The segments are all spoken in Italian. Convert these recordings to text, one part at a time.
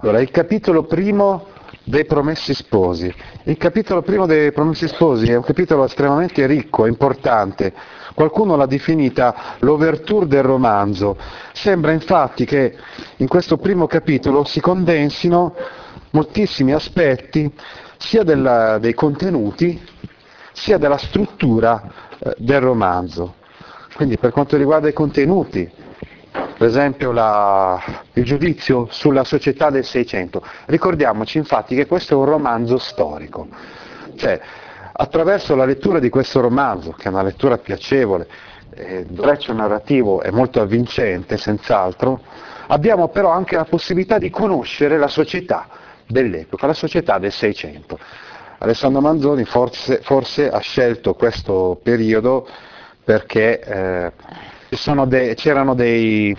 Allora, il capitolo primo dei Promessi Sposi. Il capitolo primo dei Promessi Sposi è un capitolo estremamente ricco, importante. Qualcuno l'ha definita l'overture del romanzo. Sembra infatti che in questo primo capitolo si condensino moltissimi aspetti sia della, dei contenuti sia della struttura eh, del romanzo. Quindi per quanto riguarda i contenuti, per esempio la, il giudizio sulla società del Seicento. Ricordiamoci infatti che questo è un romanzo storico, cioè attraverso la lettura di questo romanzo, che è una lettura piacevole, eh, il breccio narrativo è molto avvincente, senz'altro, abbiamo però anche la possibilità di conoscere la società dell'epoca, la società del Seicento. Alessandro Manzoni forse, forse ha scelto questo periodo perché eh, de- c'erano dei,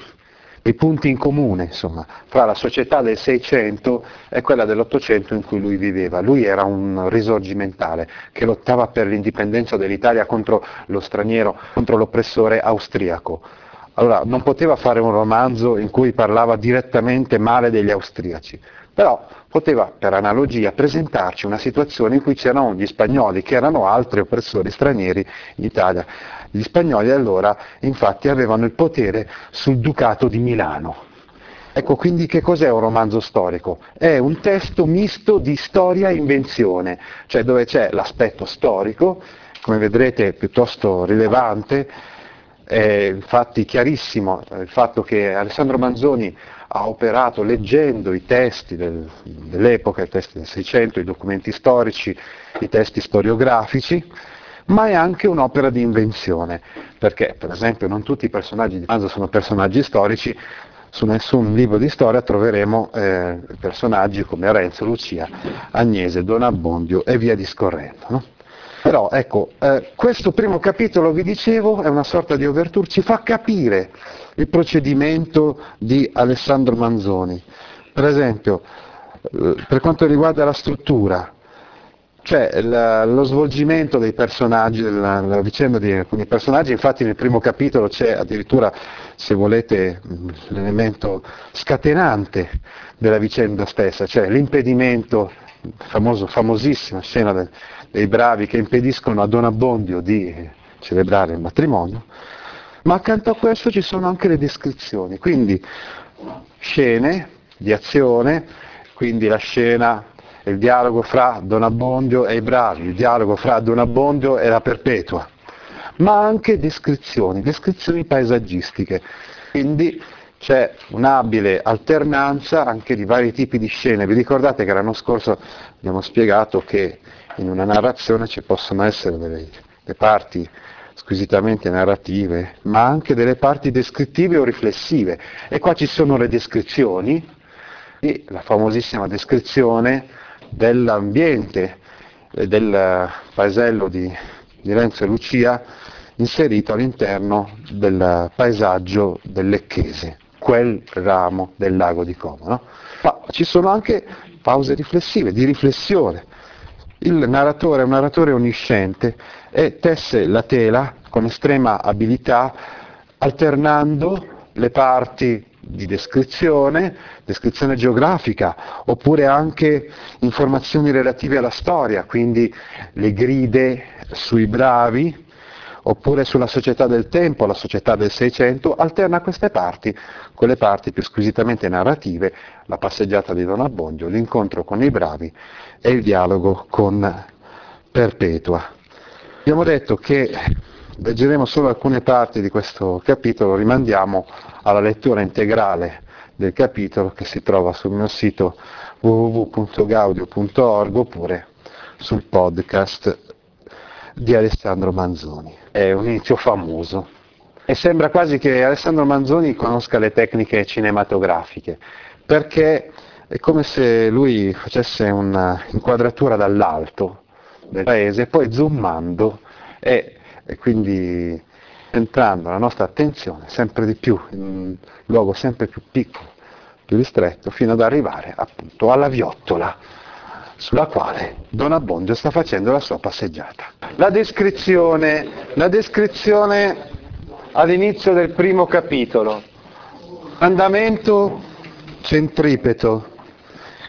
dei, punti in comune insomma, fra la società del Seicento e quella dell'Ottocento in cui lui viveva. Lui era un risorgimentale che lottava per l'indipendenza dell'Italia contro lo straniero, contro l'oppressore austriaco. Allora, non poteva fare un romanzo in cui parlava direttamente male degli austriaci, però poteva per analogia presentarci una situazione in cui c'erano gli spagnoli che erano altri oppressori stranieri in Italia. Gli spagnoli allora infatti avevano il potere sul Ducato di Milano. Ecco quindi che cos'è un romanzo storico? È un testo misto di storia e invenzione, cioè dove c'è l'aspetto storico, come vedrete piuttosto rilevante, è infatti chiarissimo il fatto che Alessandro Manzoni ha operato leggendo i testi del, dell'epoca, i testi del Seicento, i documenti storici, i testi storiografici, ma è anche un'opera di invenzione, perché per esempio non tutti i personaggi di romanzo sono personaggi storici, su nessun libro di storia troveremo eh, personaggi come Renzo, Lucia, Agnese, Don Abbondio e via discorrendo. No? Però ecco, eh, questo primo capitolo, vi dicevo, è una sorta di overture, ci fa capire il procedimento di Alessandro Manzoni. Per esempio, eh, per quanto riguarda la struttura, cioè la, lo svolgimento dei personaggi, la, la, vicenda di alcuni personaggi, infatti nel primo capitolo c'è addirittura, se volete, l'elemento scatenante della vicenda stessa, cioè l'impedimento, famoso, famosissima scena de, dei bravi che impediscono a Don Abbondio di celebrare il matrimonio, ma accanto a questo ci sono anche le descrizioni, quindi scene di azione, quindi la scena il dialogo fra Don Abbondio e i bravi, il dialogo fra Don Abbondio e la Perpetua, ma anche descrizioni, descrizioni paesaggistiche. Quindi c'è un'abile alternanza anche di vari tipi di scene. Vi ricordate che l'anno scorso abbiamo spiegato che in una narrazione ci possono essere delle, delle parti squisitamente narrative, ma anche delle parti descrittive o riflessive. E qua ci sono le descrizioni, la famosissima descrizione dell'ambiente e del paesello di, di Renzo e Lucia inserito all'interno del paesaggio del Lecchese, quel ramo del lago di Como. No? Ma ci sono anche pause riflessive, di riflessione. Il narratore è un narratore onnisciente e tesse la tela con estrema abilità alternando le parti di descrizione, descrizione geografica, oppure anche informazioni relative alla storia, quindi le gride sui bravi, oppure sulla società del tempo, la società del Seicento, alterna queste parti, quelle parti più squisitamente narrative, la passeggiata di Don Abbondio, l'incontro con i bravi e il dialogo con Perpetua. Abbiamo detto che leggeremo solo alcune parti di questo capitolo, rimandiamo alla lettura integrale del capitolo che si trova sul mio sito www.gaudio.org oppure sul podcast di Alessandro Manzoni. È un inizio famoso e sembra quasi che Alessandro Manzoni conosca le tecniche cinematografiche, perché è come se lui facesse un'inquadratura dall'alto del paese, poi zoomando e, e quindi entrando la nostra attenzione sempre di più in un luogo sempre più piccolo, più ristretto, fino ad arrivare appunto alla viottola sulla quale Don Abbondio sta facendo la sua passeggiata. La descrizione, la descrizione all'inizio del primo capitolo. Andamento centripeto.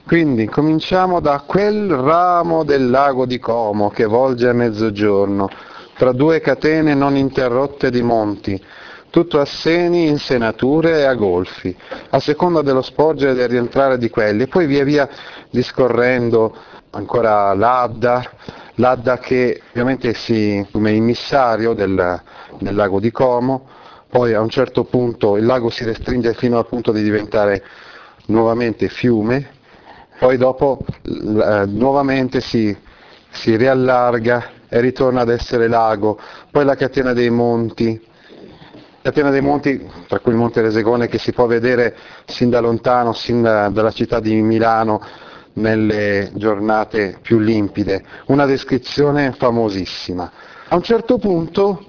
Quindi cominciamo da quel ramo del lago di Como che volge a mezzogiorno, tra due catene non interrotte di monti, tutto a seni, insenature e a golfi, a seconda dello sporgere e del rientrare di quelli, e poi via via discorrendo ancora l'Adda, l'Adda che ovviamente si, come immissario del, del lago di Como, poi a un certo punto il lago si restringe fino al punto di diventare nuovamente fiume, poi dopo eh, nuovamente si, si riallarga e ritorna ad essere lago, poi la catena dei monti, catena dei monti, tra cui il Monte Resegone che si può vedere sin da lontano, sin da, dalla città di Milano, nelle giornate più limpide, una descrizione famosissima. A un certo punto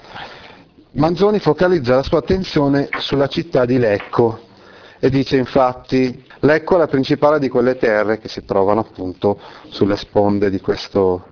Manzoni focalizza la sua attenzione sulla città di Lecco e dice infatti Lecco è la principale di quelle terre che si trovano appunto sulle sponde di questo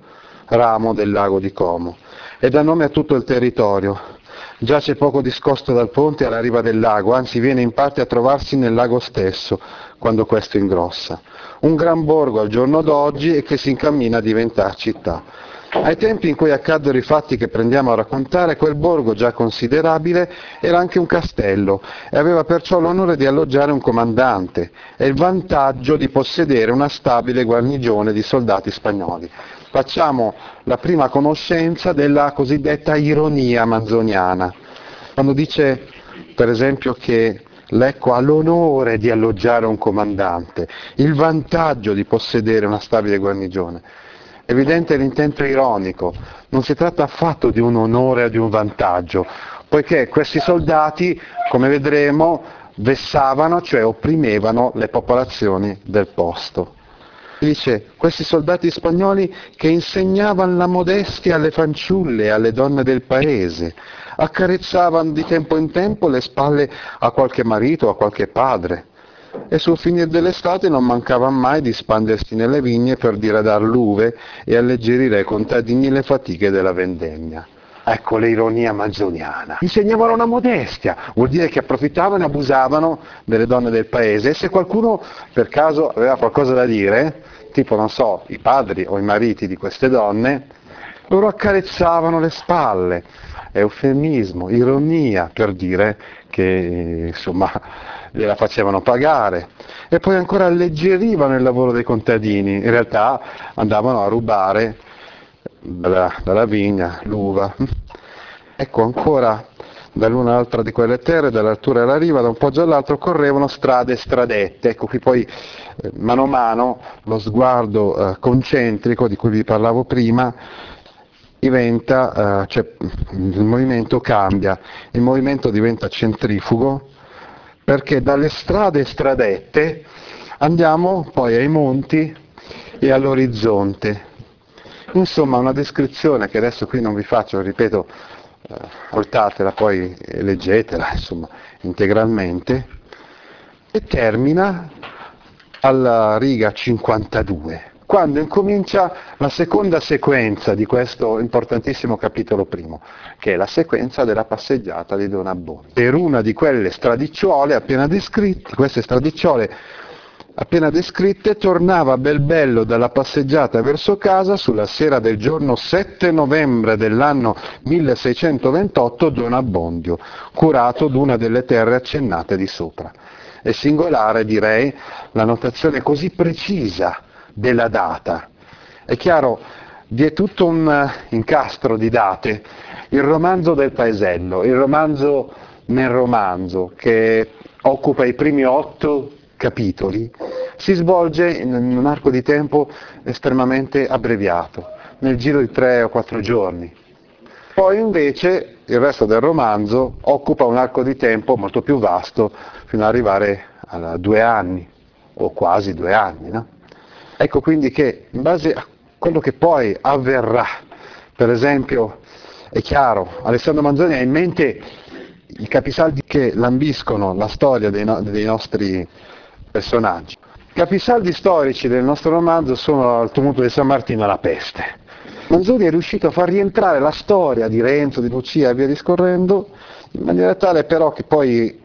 ramo del lago di Como e dà nome a tutto il territorio. Giace poco discosto dal ponte alla riva del lago, anzi viene in parte a trovarsi nel lago stesso quando questo ingrossa. Un gran borgo al giorno d'oggi e che si incammina a diventare città. Ai tempi in cui accaddero i fatti che prendiamo a raccontare, quel borgo già considerabile era anche un castello e aveva perciò l'onore di alloggiare un comandante e il vantaggio di possedere una stabile guarnigione di soldati spagnoli. Facciamo la prima conoscenza della cosiddetta ironia manzoniana, quando dice per esempio che Lecco ha l'onore di alloggiare un comandante, il vantaggio di possedere una stabile guarnigione. Evidente l'intento ironico, non si tratta affatto di un onore o di un vantaggio, poiché questi soldati, come vedremo, vessavano, cioè opprimevano le popolazioni del posto. Dice, questi soldati spagnoli che insegnavano la modestia alle fanciulle e alle donne del paese, accarezzavano di tempo in tempo le spalle a qualche marito o a qualche padre, e sul finire dell'estate non mancava mai di spandersi nelle vigne per diradar l'uve e alleggerire ai contadini le fatiche della vendemmia. Ecco l'ironia manzoniana. Insegnavano una modestia, vuol dire che approfittavano e abusavano delle donne del paese. E se qualcuno per caso aveva qualcosa da dire, tipo non so, i padri o i mariti di queste donne, loro accarezzavano le spalle, eufemismo, ironia per dire che insomma gliela facevano pagare. E poi ancora alleggerivano il lavoro dei contadini, in realtà andavano a rubare dalla, dalla vigna l'uva. Ecco ancora dall'una all'altra di quelle terre, dall'altura alla riva, da un poggio all'altro, correvano strade e stradette. Ecco qui poi eh, mano a mano lo sguardo eh, concentrico di cui vi parlavo prima diventa, eh, cioè il movimento cambia, il movimento diventa centrifugo perché dalle strade e stradette andiamo poi ai monti e all'orizzonte. Insomma, una descrizione che adesso qui non vi faccio, ripeto, eh, voltatela poi e leggetela, insomma, integralmente, e termina alla riga 52 quando incomincia la seconda sequenza di questo importantissimo capitolo primo, che è la sequenza della passeggiata di Don Abbondio. Per una di quelle stradicciole appena descritte, queste stradicciole appena descritte, tornava bel bello dalla passeggiata verso casa sulla sera del giorno 7 novembre dell'anno 1628 Don Abbondio, curato d'una delle terre accennate di sopra. È singolare, direi, la notazione così precisa della data. È chiaro, vi è tutto un incastro di date. Il romanzo del paesello, il romanzo nel romanzo, che occupa i primi otto capitoli, si svolge in un arco di tempo estremamente abbreviato, nel giro di tre o quattro giorni. Poi invece il resto del romanzo occupa un arco di tempo molto più vasto, fino ad arrivare a due anni, o quasi due anni. No? Ecco quindi che in base a quello che poi avverrà, per esempio, è chiaro, Alessandro Manzoni ha in mente i capisaldi che lambiscono la storia dei, no- dei nostri personaggi. Capisaldi storici del nostro romanzo sono il tumulto di San Martino e la peste. Manzoni è riuscito a far rientrare la storia di Renzo, di Lucia e via discorrendo, in maniera tale però che poi,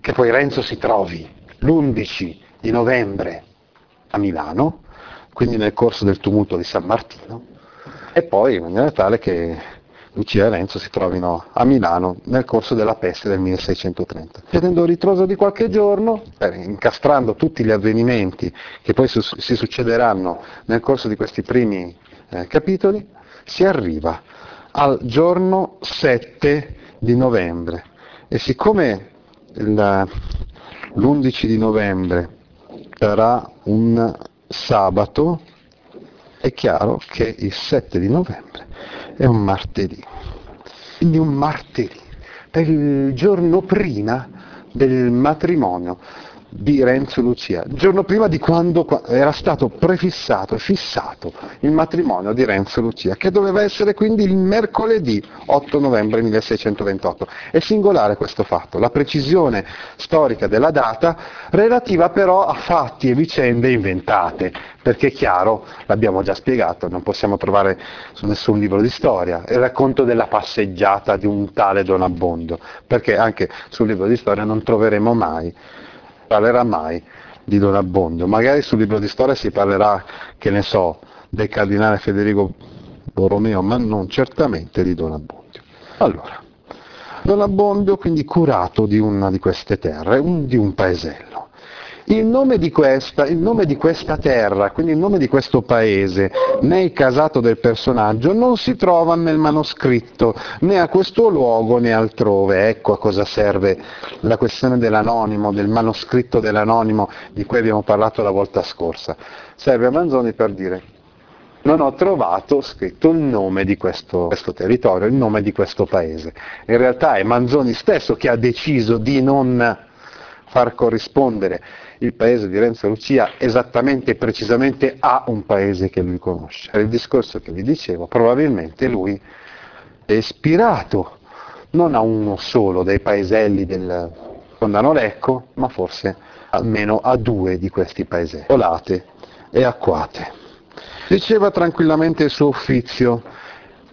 che poi Renzo si trovi l'11 di novembre a Milano, quindi nel corso del tumulto di San Martino, e poi in maniera tale che Lucia e Renzo si trovino a Milano nel corso della peste del 1630. Tenendo ritroso di qualche giorno, incastrando tutti gli avvenimenti che poi su- si succederanno nel corso di questi primi eh, capitoli, si arriva al giorno 7 di novembre. E siccome il, l'11 di novembre sarà un sabato, è chiaro che il 7 di novembre è un martedì. Quindi un martedì, per il giorno prima del matrimonio di Renzo Lucia, il giorno prima di quando era stato prefissato e fissato il matrimonio di Renzo Lucia, che doveva essere quindi il mercoledì 8 novembre 1628. È singolare questo fatto, la precisione storica della data relativa però a fatti e vicende inventate, perché è chiaro, l'abbiamo già spiegato, non possiamo trovare su nessun libro di storia il racconto della passeggiata di un tale Don Abbondo, perché anche sul libro di storia non troveremo mai parlerà mai di Don Abbondio. Magari sul libro di storia si parlerà, che ne so, del cardinale Federico Borromeo, ma non certamente di Don Abbondio. Allora, Don Abbondio quindi curato di una di queste terre, un, di un paesello. Il nome, questa, il nome, di questa, terra, quindi il nome di questo paese, né il casato del personaggio, non si trova nel manoscritto, né a questo luogo né altrove. Ecco a cosa serve la questione dell'anonimo, del manoscritto dell'anonimo di cui abbiamo parlato la volta scorsa. Serve a Manzoni per dire non ho trovato scritto il nome di questo, questo, territorio, il nome di questo paese. In realtà è Manzoni stesso che ha deciso di non far corrispondere il paese di Renzo Lucia esattamente e precisamente a un paese che lui conosce. Era il discorso che vi dicevo, probabilmente lui è ispirato non a uno solo dei paeselli del Fondano Lecco, ma forse almeno a due di questi paeselli, Olate e Acquate. Diceva tranquillamente il suo uffizio,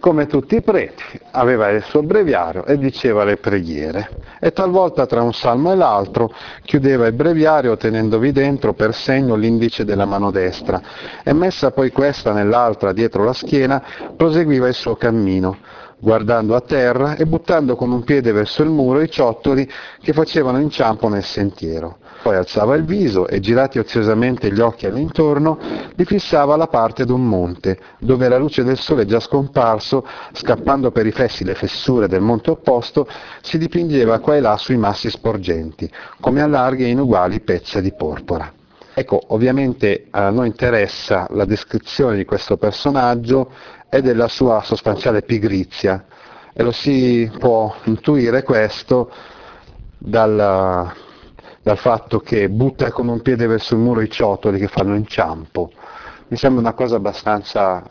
come tutti i preti, aveva il suo breviario e diceva le preghiere. E talvolta tra un salmo e l'altro chiudeva il breviario tenendovi dentro per segno l'indice della mano destra. E messa poi questa nell'altra dietro la schiena proseguiva il suo cammino guardando a terra e buttando con un piede verso il muro i ciottoli che facevano inciampo nel sentiero. Poi alzava il viso e girati oziosamente gli occhi all'intorno, li fissava alla parte d'un monte, dove la luce del sole già scomparso, scappando per i fessi le fessure del monte opposto, si dipingeva qua e là sui massi sporgenti, come a larghe e inuguali pezze di porpora. Ecco, ovviamente a noi interessa la descrizione di questo personaggio e della sua sostanziale pigrizia e lo si può intuire questo dal, dal fatto che butta con un piede verso il muro i ciotoli che fanno inciampo. Mi sembra una cosa abbastanza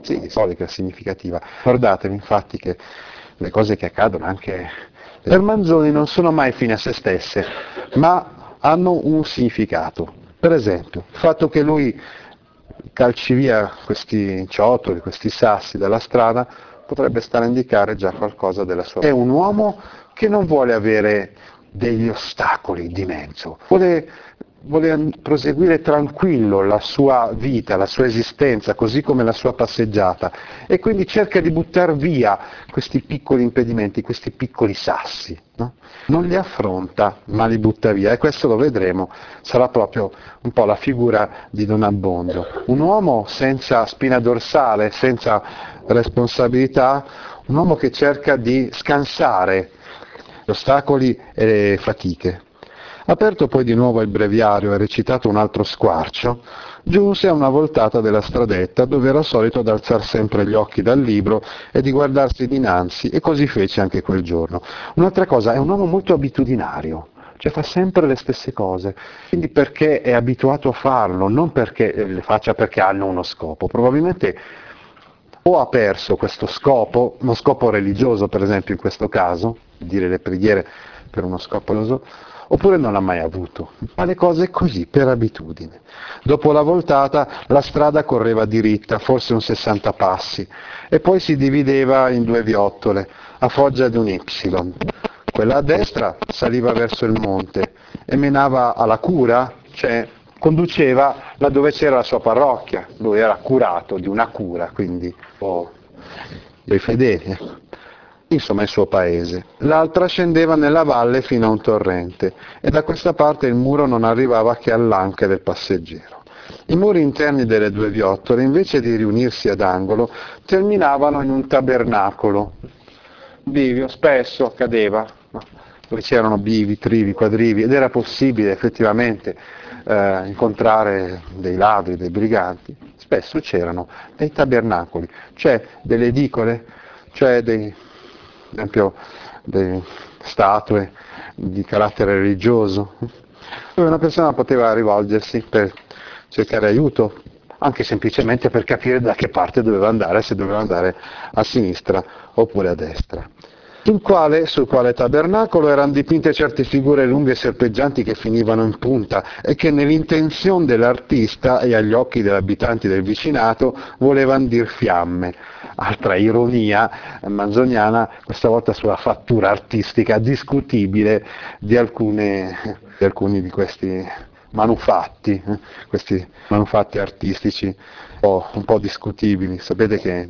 sì, solida, significativa. Ricordatevi infatti che le cose che accadono anche per Manzoni non sono mai fine a se stesse, ma hanno un significato. Per esempio, il fatto che lui calci via questi ciotoli, questi sassi dalla strada, potrebbe stare a indicare già qualcosa della sua vita. È un uomo che non vuole avere degli ostacoli di mezzo, vuole vuole proseguire tranquillo la sua vita, la sua esistenza, così come la sua passeggiata, e quindi cerca di buttare via questi piccoli impedimenti, questi piccoli sassi. No? Non li affronta, ma li butta via, e questo lo vedremo, sarà proprio un po' la figura di Don Abbondio. Un uomo senza spina dorsale, senza responsabilità, un uomo che cerca di scansare ostacoli e fatiche. Aperto poi di nuovo il breviario e recitato un altro squarcio, giunse a una voltata della stradetta dove era solito ad alzar sempre gli occhi dal libro e di guardarsi dinanzi e così fece anche quel giorno. Un'altra cosa, è un uomo molto abitudinario, cioè fa sempre le stesse cose, quindi perché è abituato a farlo, non perché le faccia perché hanno uno scopo. Probabilmente o ha perso questo scopo, uno scopo religioso per esempio in questo caso, dire le preghiere per uno scopo religioso, oppure non l'ha mai avuto. Fa le cose così, per abitudine. Dopo la voltata la strada correva diritta, forse un 60 passi, e poi si divideva in due viottole, a foggia di un Y. Quella a destra saliva verso il monte e menava alla cura, cioè conduceva laddove c'era la sua parrocchia, lui era curato di una cura, quindi oh, dei fedeli. Insomma il suo paese. L'altra scendeva nella valle fino a un torrente e da questa parte il muro non arrivava che all'anca del passeggero. I muri interni delle due viottole, invece di riunirsi ad angolo, terminavano in un tabernacolo. Bivio spesso accadeva, dove c'erano bivi, trivi, quadrivi, ed era possibile effettivamente eh, incontrare dei ladri, dei briganti. Spesso c'erano dei tabernacoli, cioè delle edicole, cioè dei, esempio delle statue di carattere religioso, dove una persona poteva rivolgersi per cercare aiuto, anche semplicemente per capire da che parte doveva andare, se doveva andare a sinistra oppure a destra quale, sul quale tabernacolo erano dipinte certe figure lunghe e serpeggianti che finivano in punta e che nell'intenzione dell'artista e agli occhi degli abitanti del vicinato volevano dir fiamme. Altra ironia manzoniana, questa volta sulla fattura artistica discutibile di, alcune, di alcuni di questi manufatti, eh, questi manufatti artistici un po', un po' discutibili. Sapete che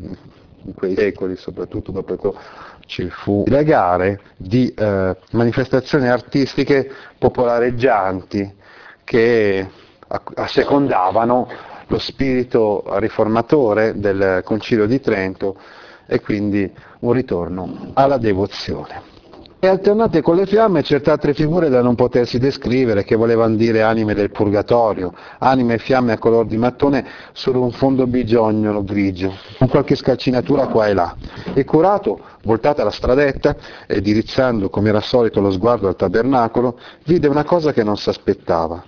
in quei secoli, soprattutto dopo ci fu le gare di eh, manifestazioni artistiche popolareggianti che assecondavano lo spirito riformatore del Concilio di Trento e quindi un ritorno alla devozione e alternate con le fiamme certe altre figure da non potersi descrivere, che volevano dire anime del purgatorio, anime e fiamme a color di mattone su un fondo bigiognolo grigio, con qualche scalcinatura qua e là. E curato, voltata la stradetta e dirizzando come era solito lo sguardo al tabernacolo, vide una cosa che non si aspettava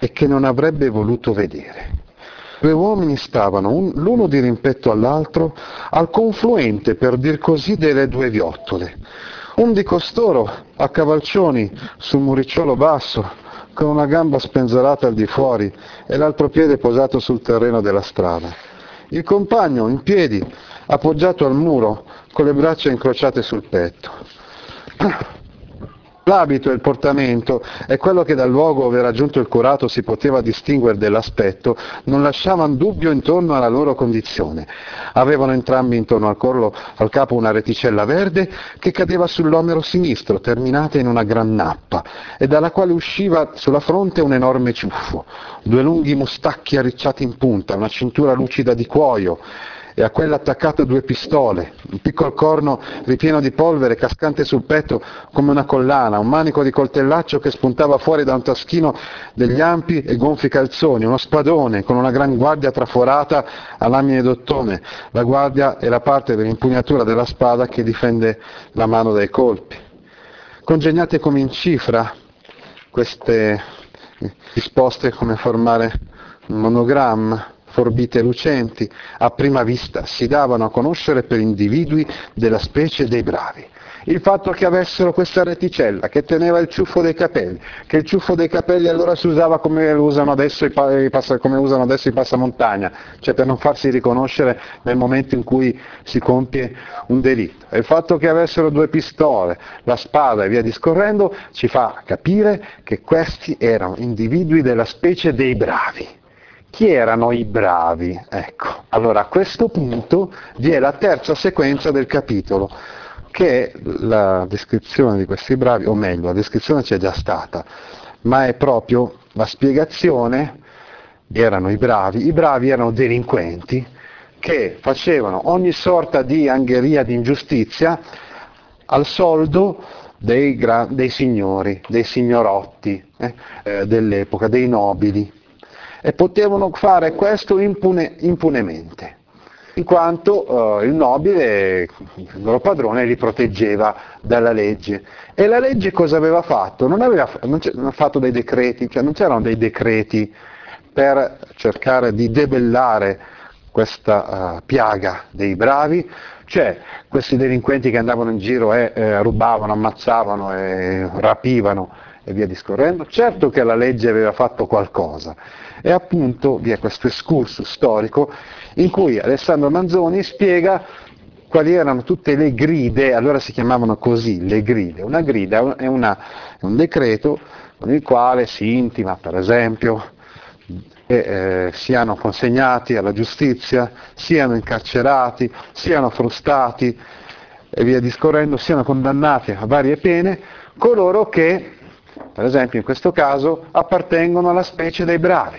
e che non avrebbe voluto vedere. Due uomini stavano, un, l'uno di rimpetto all'altro, al confluente, per dir così, delle due viottole un di costoro a cavalcioni sul muricciolo basso, con una gamba spenzolata al di fuori e l'altro piede posato sul terreno della strada. Il compagno in piedi, appoggiato al muro, con le braccia incrociate sul petto. L'abito e il portamento e quello che dal luogo dove era giunto il curato si poteva distinguere dell'aspetto non lasciavano dubbio intorno alla loro condizione. Avevano entrambi intorno al, collo, al capo una reticella verde che cadeva sull'omero sinistro, terminata in una gran nappa, e dalla quale usciva sulla fronte un enorme ciuffo, due lunghi mustacchi arricciati in punta, una cintura lucida di cuoio, e a quella attaccate due pistole, un piccolo corno ripieno di polvere cascante sul petto come una collana, un manico di coltellaccio che spuntava fuori da un taschino degli ampi e gonfi calzoni, uno spadone con una gran guardia traforata a lamine d'ottone. La guardia è la parte dell'impugnatura della spada che difende la mano dai colpi. Congegnate come in cifra queste disposte come formare un monogramma, forbite lucenti, a prima vista si davano a conoscere per individui della specie dei bravi. il fatto che avessero questa reticella, che teneva il ciuffo dei capelli, che il ciuffo dei capelli allora si usava come usano adesso i, come usano adesso i passamontagna, cioè per non farsi riconoscere nel momento in cui si compie un delitto. Il fatto che avessero due pistole, la spada e via discorrendo ci fa capire che questi erano individui della specie dei bravi. Chi erano i bravi? Ecco, allora a questo punto vi è la terza sequenza del capitolo, che è la descrizione di questi bravi, o meglio, la descrizione c'è già stata, ma è proprio la spiegazione, erano i bravi, i bravi erano delinquenti che facevano ogni sorta di angheria, di ingiustizia al soldo dei, gra- dei signori, dei signorotti eh, eh, dell'epoca, dei nobili e potevano fare questo impune, impunemente, in quanto eh, il nobile, il loro padrone, li proteggeva dalla legge. E la legge cosa aveva fatto? Non aveva non non fatto dei decreti, cioè non c'erano dei decreti per cercare di debellare questa uh, piaga dei bravi, cioè questi delinquenti che andavano in giro e eh, rubavano, ammazzavano e rapivano e via discorrendo. Certo che la legge aveva fatto qualcosa e appunto vi è questo escursus storico in cui Alessandro Manzoni spiega quali erano tutte le gride, allora si chiamavano così le gride. Una grida è, una, è un decreto con il quale si intima, per esempio, che eh, siano consegnati alla giustizia, siano incarcerati, siano frustati e via discorrendo, siano condannati a varie pene coloro che per esempio in questo caso appartengono alla specie dei bravi.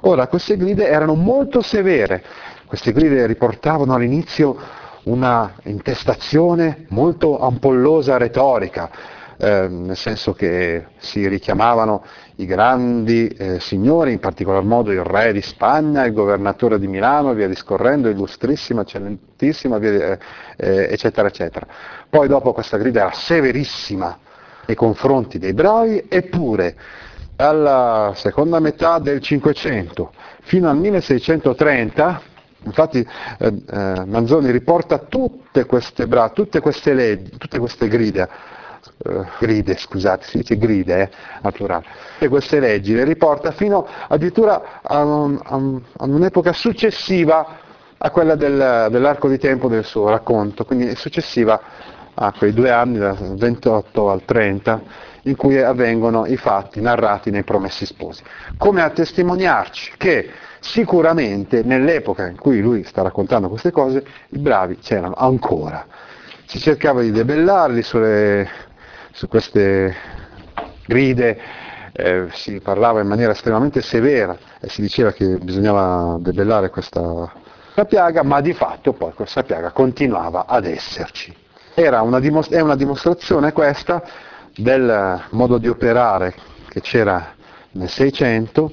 Ora, queste gride erano molto severe, queste gride riportavano all'inizio una intestazione molto ampollosa retorica, eh, nel senso che si richiamavano i grandi eh, signori, in particolar modo il re di Spagna, il governatore di Milano, via discorrendo, illustrissima, eccellentissima, via, eh, eh eccetera, eccetera. Poi dopo questa grida era severissima, nei confronti dei bravi, eppure dalla seconda metà del Cinquecento fino al 1630, infatti eh, eh, Manzoni riporta tutte queste, bra- tutte queste leggi, tutte queste gride, eh, gride, scusate, si dice gride eh, al plurale, tutte queste leggi le riporta fino addirittura a, un, a, un, a un'epoca successiva a quella del, dell'arco di tempo del suo racconto, quindi successiva a quei due anni, dal 28 al 30, in cui avvengono i fatti narrati nei Promessi Sposi, come a testimoniarci che sicuramente nell'epoca in cui lui sta raccontando queste cose, i bravi c'erano ancora. Si cercava di debellarli sulle, su queste gride, eh, si parlava in maniera estremamente severa e si diceva che bisognava debellare questa piaga, ma di fatto poi questa piaga continuava ad esserci. Una dimostra- è una dimostrazione questa del modo di operare che c'era nel Seicento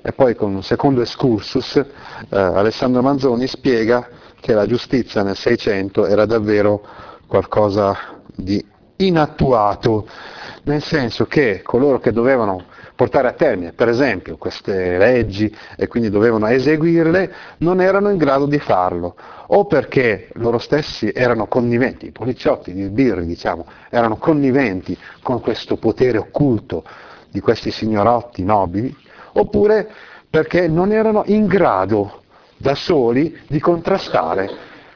e poi con un secondo excursus eh, Alessandro Manzoni spiega che la giustizia nel Seicento era davvero qualcosa di inattuato, nel senso che coloro che dovevano portare a termine, per esempio, queste leggi e quindi dovevano eseguirle, non erano in grado di farlo, o perché loro stessi erano conniventi, i poliziotti, gli sbirri, diciamo, erano conniventi con questo potere occulto di questi signorotti nobili, oppure perché non erano in grado da soli di contrastare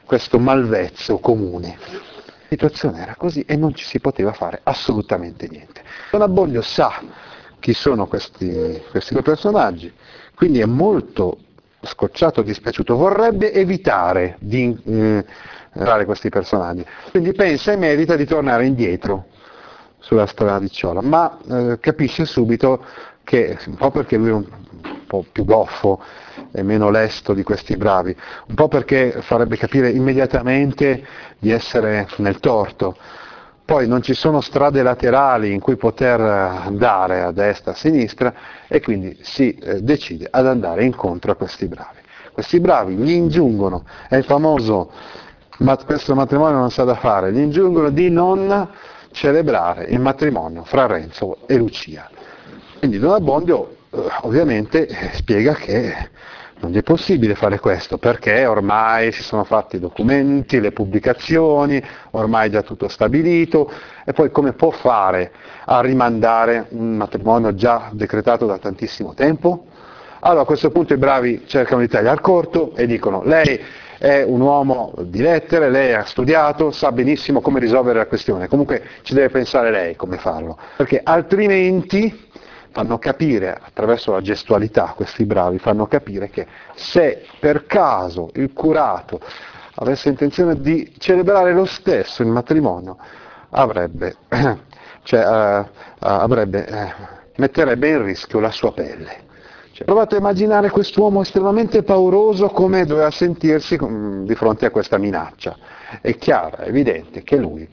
questo malvezzo comune. La situazione era così e non ci si poteva fare assolutamente niente. Don Abboglio sa chi sono questi, questi due personaggi, quindi è molto scocciato, dispiaciuto, vorrebbe evitare di eh, questi personaggi, quindi pensa e merita di tornare indietro sulla strada di Ciola, ma eh, capisce subito che, un po' perché lui è un po' più goffo e meno lesto di questi bravi, un po' perché farebbe capire immediatamente di essere nel torto, poi non ci sono strade laterali in cui poter andare a destra, a sinistra e quindi si eh, decide ad andare incontro a questi bravi. Questi bravi gli ingiungono, è il famoso ma questo matrimonio non sa da fare, gli ingiungono di non celebrare il matrimonio fra Renzo e Lucia. Quindi Don Abbondio eh, ovviamente eh, spiega che Non è possibile fare questo perché ormai si sono fatti i documenti, le pubblicazioni, ormai è già tutto stabilito e poi come può fare a rimandare un matrimonio già decretato da tantissimo tempo? Allora a questo punto i bravi cercano di tagliare corto e dicono lei è un uomo di lettere, lei ha studiato, sa benissimo come risolvere la questione, comunque ci deve pensare lei come farlo, perché altrimenti fanno capire, attraverso la gestualità, questi bravi, fanno capire che se per caso il curato avesse intenzione di celebrare lo stesso il matrimonio, avrebbe, cioè, uh, uh, avrebbe, uh, metterebbe in rischio la sua pelle. Cioè, provate a immaginare quest'uomo estremamente pauroso come doveva sentirsi di fronte a questa minaccia. È chiaro, è evidente che lui,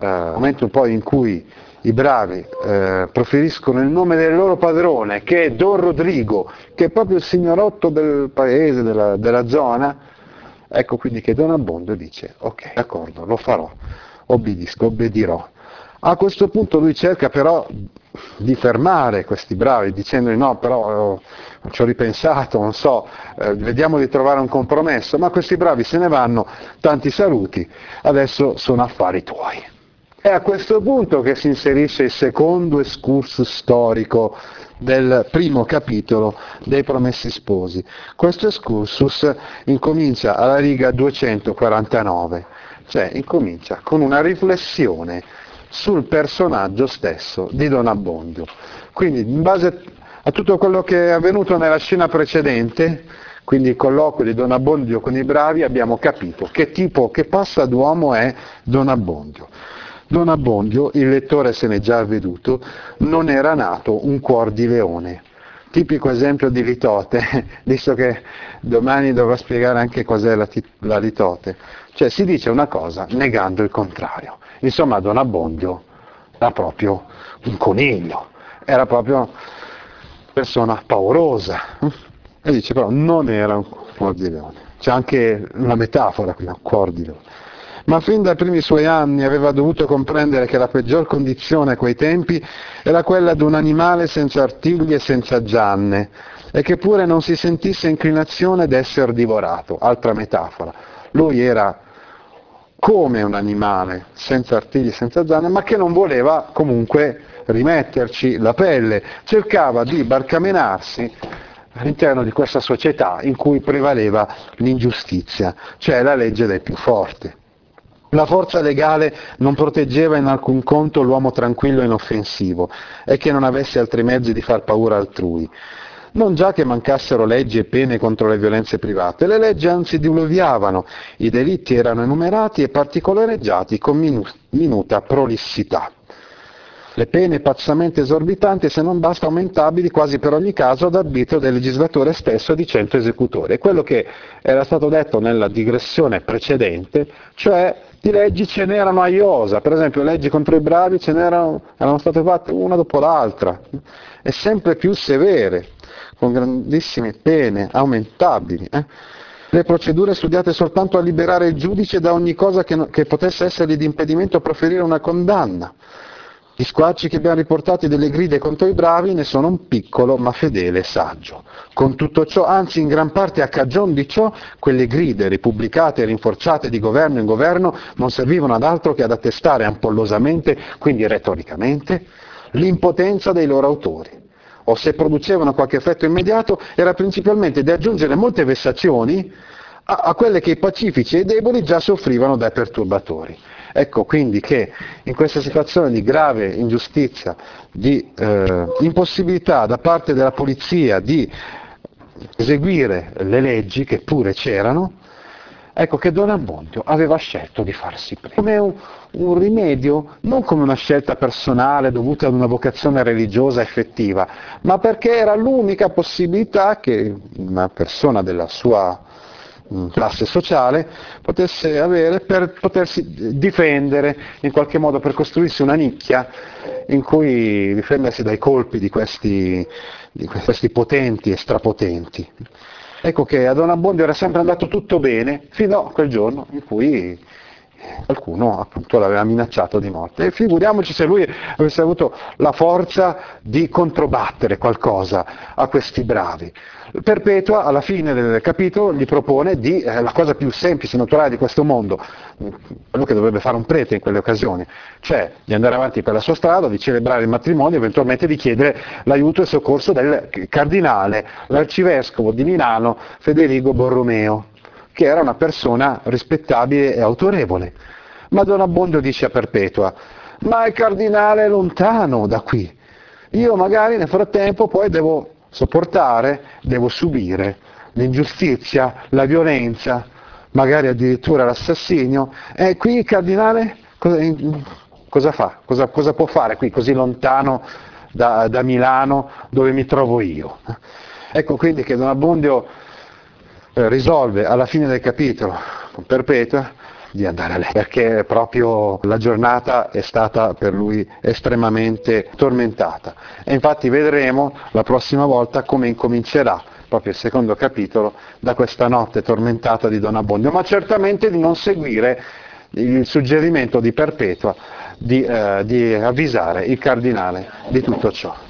nel momento poi in cui i bravi eh, proferiscono il nome del loro padrone, che è Don Rodrigo, che è proprio il signorotto del paese, della, della zona, ecco quindi che Don Abbondio dice, ok, d'accordo, lo farò, obbedisco, obbedirò. A questo punto lui cerca però di fermare questi bravi dicendogli no, però eh, ci ho ripensato, non so, eh, vediamo di trovare un compromesso, ma questi bravi se ne vanno, tanti saluti, adesso sono affari tuoi. È a questo punto che si inserisce il secondo excursus storico del primo capitolo dei Promessi Sposi. Questo excursus incomincia alla riga 249, cioè incomincia con una riflessione sul personaggio stesso di Don Abbondio. Quindi in base a tutto quello che è avvenuto nella scena precedente, quindi il colloquio di Don Abbondio con i bravi, abbiamo capito che tipo, che passa d'uomo è Don Abbondio. Don Abbondio, il lettore se n'è già avveduto, non era nato un cuor di leone. Tipico esempio di litote, visto che domani dovrò spiegare anche cos'è la, la litote. Cioè si dice una cosa negando il contrario. Insomma Don Abbondio era proprio un coniglio, era proprio una persona paurosa. E dice però non era un cuor di leone. C'è anche una metafora qui, un cuor di leone ma fin dai primi suoi anni aveva dovuto comprendere che la peggior condizione a quei tempi era quella di un animale senza artigli e senza gianne, e che pure non si sentisse inclinazione ad essere divorato. Altra metafora. Lui era come un animale senza artigli e senza gianne, ma che non voleva comunque rimetterci la pelle, cercava di barcamenarsi all'interno di questa società in cui prevaleva l'ingiustizia, cioè la legge del più forte. La forza legale non proteggeva in alcun conto l'uomo tranquillo e inoffensivo e che non avesse altri mezzi di far paura altrui. Non già che mancassero leggi e pene contro le violenze private, le leggi anzi diluviavano, i delitti erano enumerati e particolareggiati con minuta prolissità le pene pazzamente esorbitanti se non basta aumentabili quasi per ogni caso ad arbitrio del legislatore stesso di cento esecutori. È quello che era stato detto nella digressione precedente, cioè di leggi ce n'erano a iosa, per esempio leggi contro i bravi ce n'erano, erano state fatte una dopo l'altra, e sempre più severe, con grandissime pene aumentabili. Eh? Le procedure studiate soltanto a liberare il giudice da ogni cosa che, che potesse essergli di impedimento a proferire una condanna. Gli squarci che abbiamo riportati delle gride contro i bravi ne sono un piccolo ma fedele saggio. Con tutto ciò, anzi in gran parte a cagion di ciò, quelle gride ripubblicate e rinforzate di governo in governo non servivano ad altro che ad attestare ampollosamente, quindi retoricamente, l'impotenza dei loro autori. O se producevano qualche effetto immediato, era principalmente di aggiungere molte vessazioni a, a quelle che i pacifici e i deboli già soffrivano dai perturbatori. Ecco quindi che in questa situazione di grave ingiustizia, di eh, impossibilità da parte della polizia di eseguire le leggi, che pure c'erano, ecco che Don Abbondio aveva scelto di farsi prendere come un, un, rimedio, non come una scelta personale dovuta ad una vocazione religiosa effettiva, ma perché era l'unica possibilità che una persona della sua classe sociale potesse avere per potersi difendere in qualche modo, per costruirsi una nicchia in cui difendersi dai colpi di questi, di questi potenti e strapotenti. Ecco che a Don Abbondio era sempre andato tutto bene fino a quel giorno in cui qualcuno appunto l'aveva minacciato di morte. E figuriamoci se lui avesse avuto la forza di controbattere qualcosa a questi bravi. Perpetua alla fine del capitolo gli propone di, eh, la cosa più semplice e naturale di questo mondo, quello che dovrebbe fare un prete in quelle occasioni, cioè di andare avanti per la sua strada, di celebrare il matrimonio, eventualmente di chiedere l'aiuto e il soccorso del cardinale, l'arcivescovo di Milano Federico Borromeo, che era una persona rispettabile e autorevole. Ma Don Abbondio dice a Perpetua, ma il cardinale è lontano da qui, io magari nel frattempo poi devo sopportare, devo subire l'ingiustizia, la violenza, magari addirittura l'assassinio. E qui il cardinale cosa, fa? Cosa, cosa, può fare qui così lontano da, da, Milano dove mi trovo io? Ecco quindi che Don Abbondio risolve alla fine del capitolo con Perpetua di andare a lei, perché proprio la giornata è stata per lui estremamente tormentata. E infatti vedremo la prossima volta come incomincerà proprio il secondo capitolo da questa notte tormentata di Don Abbondio, ma certamente di non seguire il suggerimento di Perpetua di, eh, di avvisare il cardinale di tutto ciò.